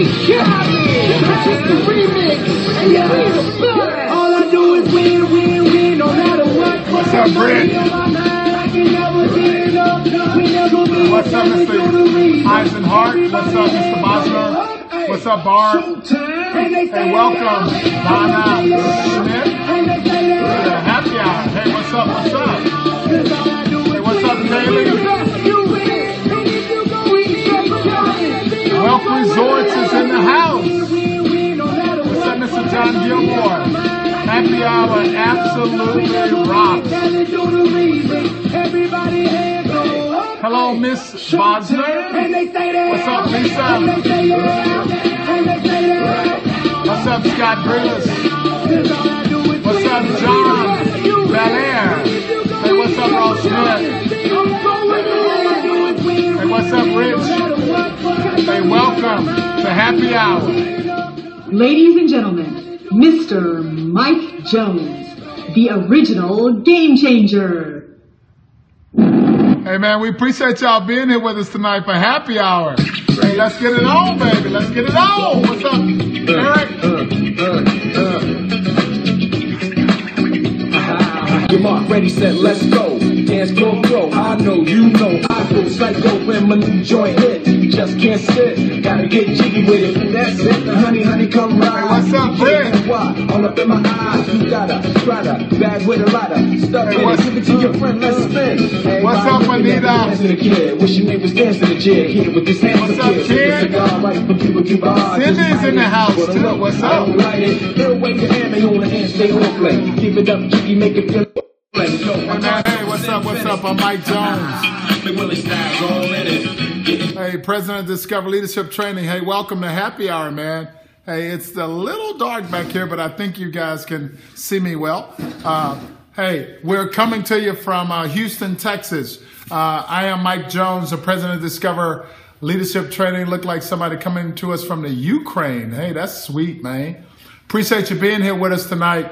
All I do is win, win, win, no matter what. What's up, Brent? What's up, Mr. Eisenhart? What's up, Mr. Bosner? What's up, Barb? Hey, welcome, Donna Smith. Happy hour. Hey, what's up? John Gilmore? Happy hour absolutely rocks. Hello, Miss Bosner. What's up, Lisa? What's up, Scott Grillis? What's up, John Belair? Hey, what's up, Ross Smith? Hey, what's up, Rich? Hey, welcome to Happy Hour. Ladies and gentlemen, Mr. Mike Jones, the original game changer. Hey man, we appreciate y'all being here with us tonight for happy hour. Hey, let's get it on, baby. Let's get it on. What's up, Eric? Get mark, ready, set, let's go. Dance, go, go. I know, you know. I go psycho when my new joint hit. Just can't sit. Gotta get jiggy with it. That's it. The honey, honey, come ride. In my eyes. You gotta to bag with a. Stuck Hey, in it. Give it to your friend. Let's spin. What's up, looking at the Anita? kid. Wish your neighbors dancing the jig. Here with this What's up, kid. kid? Cigar right from Cuba, Cuba. Just Cindy's light in the house, too. What's don't up? like it. They'll wait your hand, they hold the hand, stay on play. Give it up, jiggy, make it feel like no. Hey hey, what's up? What's up? I'm Mike Jones. Hey, President of Discover Leadership Training. Hey, welcome to Happy Hour, man. Hey, it's a little dark back here, but I think you guys can see me well. Uh, hey, we're coming to you from uh, Houston, Texas. Uh, I am Mike Jones, the President of Discover Leadership Training. Look like somebody coming to us from the Ukraine. Hey, that's sweet, man. Appreciate you being here with us tonight.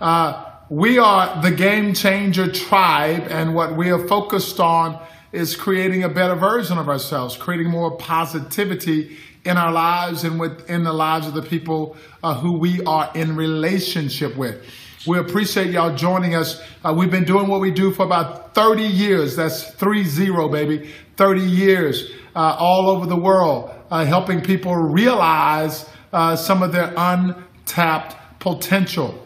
Uh, we are the Game Changer Tribe, and what we are focused on is creating a better version of ourselves, creating more positivity in our lives and within the lives of the people uh, who we are in relationship with. We appreciate y'all joining us. Uh, we've been doing what we do for about 30 years. That's 3 0, baby. 30 years uh, all over the world, uh, helping people realize uh, some of their untapped potential.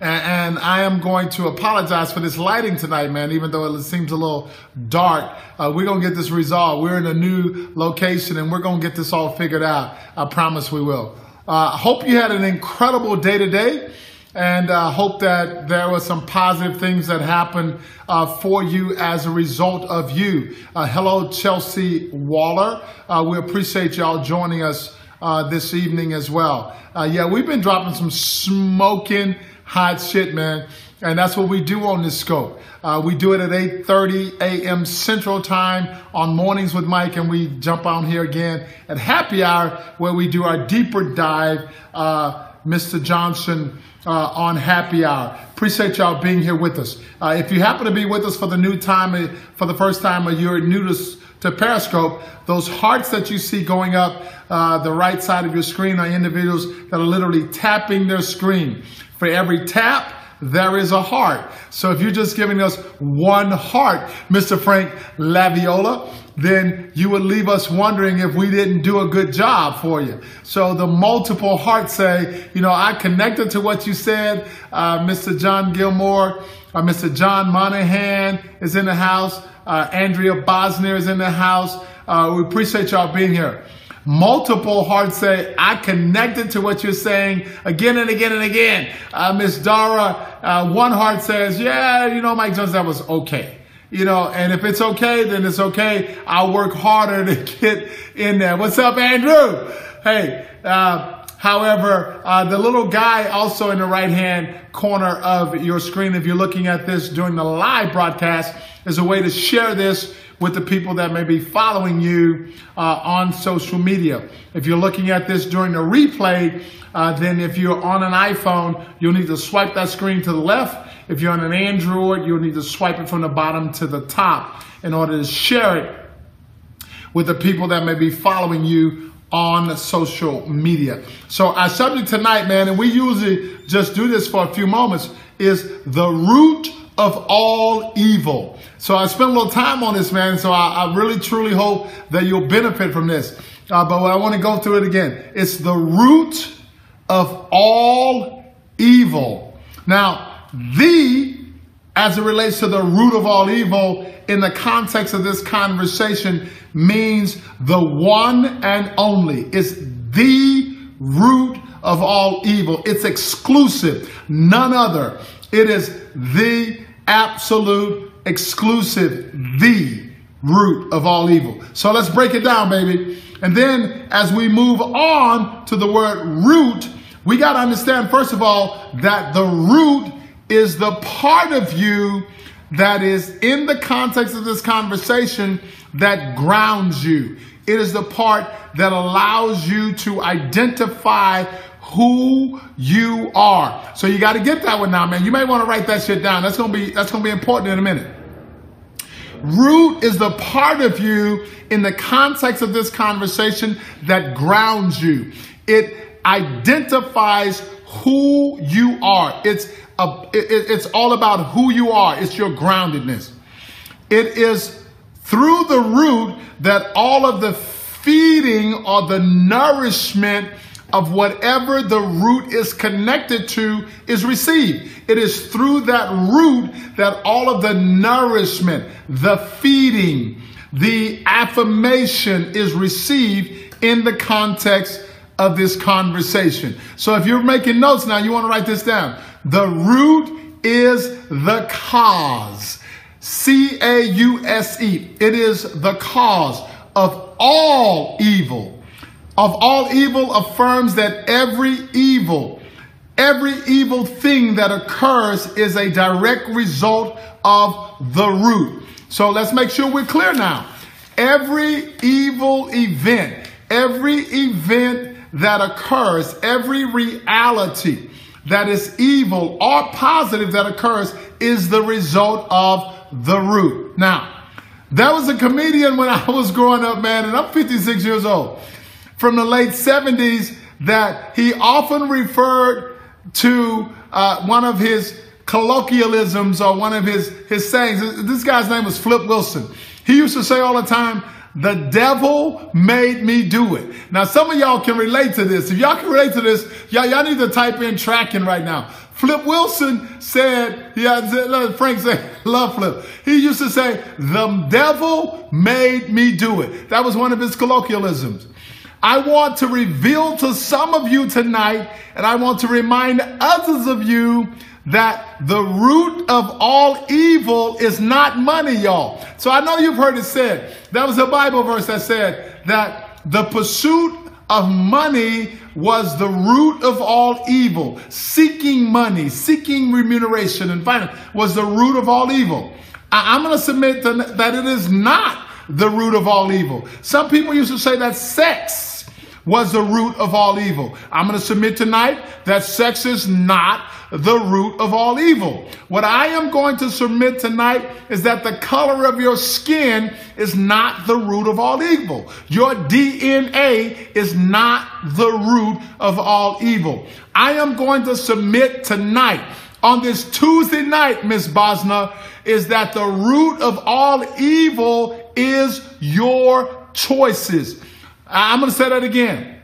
And, and I am going to apologize for this lighting tonight, man, even though it seems a little dark. Uh, we're going to get this resolved. We're in a new location and we're going to get this all figured out. I promise we will. Uh, hope you had an incredible day today and uh, hope that there were some positive things that happened uh, for you as a result of you. Uh, hello, Chelsea Waller. Uh, we appreciate y'all joining us uh, this evening as well. Uh, yeah, we've been dropping some smoking hot shit, man. And that's what we do on this scope. Uh, we do it at 8.30 a.m. Central Time on Mornings with Mike, and we jump on here again at happy hour where we do our deeper dive, uh, Mr. Johnson uh, on happy hour. Appreciate y'all being here with us. Uh, if you happen to be with us for the new time, uh, for the first time, or you're new to, to Periscope, those hearts that you see going up uh, the right side of your screen are individuals that are literally tapping their screen. For every tap, there is a heart. So if you're just giving us one heart, Mr. Frank Laviola, then you would leave us wondering if we didn't do a good job for you. So the multiple hearts say, you know, I connected to what you said, uh, Mr. John Gilmore, uh, Mr. John Monahan is in the house, uh, Andrea Bosner is in the house. Uh, we appreciate y'all being here. Multiple hearts say, I connected to what you're saying again and again and again. Uh, Miss Dara, uh, one heart says, yeah, you know, Mike Jones, that was okay. You know, and if it's okay, then it's okay. I'll work harder to get in there. What's up, Andrew? Hey, uh, however, uh, the little guy also in the right hand corner of your screen, if you're looking at this during the live broadcast, is a way to share this with the people that may be following you uh, on social media. If you're looking at this during the replay, uh, then if you're on an iPhone, you'll need to swipe that screen to the left. If you're on an Android, you'll need to swipe it from the bottom to the top in order to share it with the people that may be following you on social media. So our subject tonight, man, and we usually just do this for a few moments, is the root of all evil. So I spent a little time on this, man. So I, I really truly hope that you'll benefit from this. Uh, but I want to go through it again. It's the root of all evil. Now, the, as it relates to the root of all evil in the context of this conversation, means the one and only. It's the root of all evil. It's exclusive, none other. It is the absolute, exclusive, the root of all evil. So let's break it down, baby. And then as we move on to the word root, we got to understand, first of all, that the root is the part of you that is in the context of this conversation that grounds you. It is the part that allows you to identify who you are. So you got to get that one now, man. You may want to write that shit down. That's going to be that's going to be important in a minute. Root is the part of you in the context of this conversation that grounds you. It identifies who you are. It's a, it, it's all about who you are. It's your groundedness. It is through the root that all of the feeding or the nourishment of whatever the root is connected to is received. It is through that root that all of the nourishment, the feeding, the affirmation is received in the context of this conversation. So if you're making notes now, you want to write this down. The root is the cause. C A U S E. It is the cause of all evil of all evil affirms that every evil, every evil thing that occurs is a direct result of the root. So let's make sure we're clear now. Every evil event, every event that occurs, every reality that is evil or positive that occurs is the result of the root. Now, there was a comedian when I was growing up, man, and I'm 56 years old from the late 70s that he often referred to uh, one of his colloquialisms or one of his, his sayings. This guy's name was Flip Wilson. He used to say all the time, the devil made me do it. Now, some of y'all can relate to this. If y'all can relate to this, y'all, y'all need to type in tracking right now. Flip Wilson said, yeah, Frank said, love Flip. He used to say, the devil made me do it. That was one of his colloquialisms. I want to reveal to some of you tonight, and I want to remind others of you that the root of all evil is not money, y'all. So I know you've heard it said. That was a Bible verse that said that the pursuit of money was the root of all evil. Seeking money, seeking remuneration and finance was the root of all evil. I- am going to submit that it is not the root of all evil. Some people used to say that sex was the root of all evil. I'm going to submit tonight that sex is not the root of all evil. What I am going to submit tonight is that the color of your skin is not the root of all evil. Your DNA is not the root of all evil. I am going to submit tonight on this Tuesday night, Miss Bosner, is that the root of all evil is your choices. I'm going to say that again.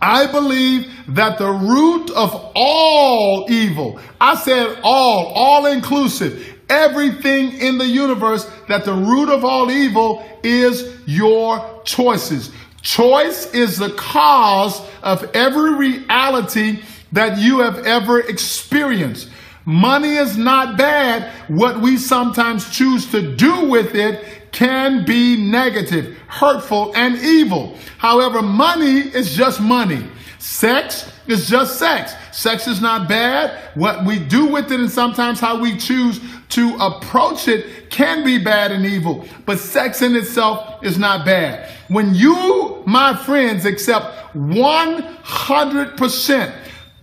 I believe that the root of all evil, I said all, all inclusive, everything in the universe, that the root of all evil is your choices. Choice is the cause of every reality that you have ever experienced. Money is not bad. What we sometimes choose to do with it can be negative, hurtful, and evil. However, money is just money. Sex is just sex. Sex is not bad. What we do with it and sometimes how we choose to approach it can be bad and evil. But sex in itself is not bad. When you, my friends, accept 100%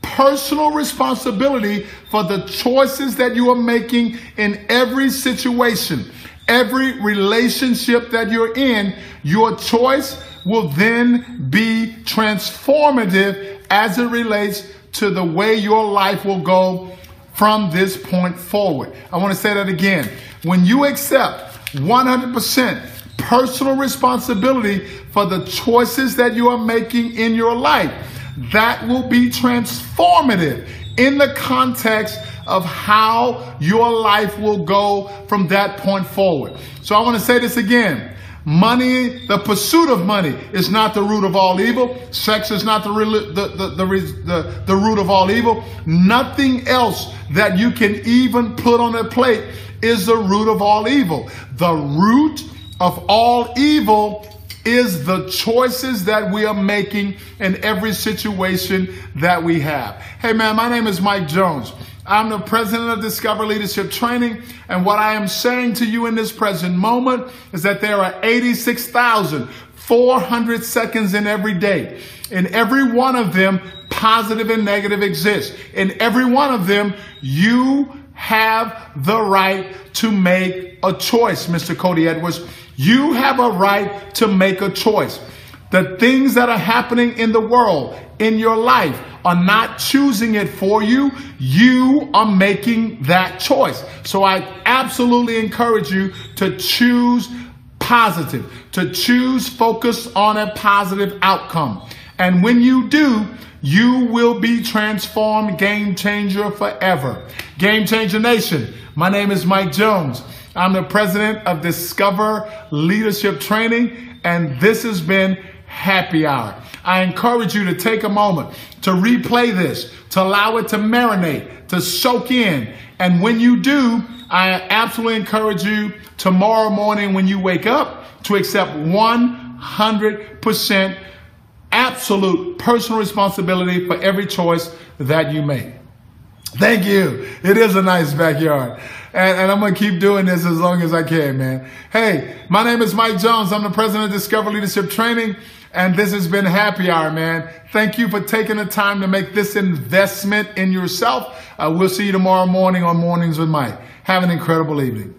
personal responsibility for the choices that you are making in every situation, every relationship that you're in, your choice will then be transformative as it relates to the way your life will go from this point forward. I want to say that again. When you accept 100% personal responsibility for the choices that you are making in your life, that will be transformative in the context of how your life will go from that point forward. So I want to say this again. Money, the pursuit of money is not the root of all evil. Sex is not the, the, the, the, root of all evil. Nothing else that you can even put on a plate is the root of all evil. The root of all evil is the choices that we are making in every situation that we have. Hey man, my name is Mike Jones. I'm the president of Discover Leadership Training. And what I am saying to you in this present moment is that there are 86,400 seconds in every day. In every one of them, positive and negative exist. In every one of them, you have the right to make a choice, Mr. Cody Edwards. You have a right to make a choice. The things that are happening in the world, in your life, are not choosing it for you. You are making that choice. So I absolutely encourage you to choose positive, to choose focus on a positive outcome. And when you do, you will be transformed, game changer forever. Game Changer Nation, my name is Mike Jones. I'm the president of Discover Leadership Training, and this has been Happy Hour. I encourage you to take a moment to replay this, to allow it to marinate, to soak in. And when you do, I absolutely encourage you tomorrow morning when you wake up to accept 100% absolute personal responsibility for every choice that you make. Thank you. It is a nice backyard. And, and I'm going to keep doing this as long as I can, man. Hey, my name is Mike Jones. I'm the president of Discover Leadership Training. And this has been Happy Hour, man. Thank you for taking the time to make this investment in yourself. Uh, we'll see you tomorrow morning on Mornings with Mike. Have an incredible evening.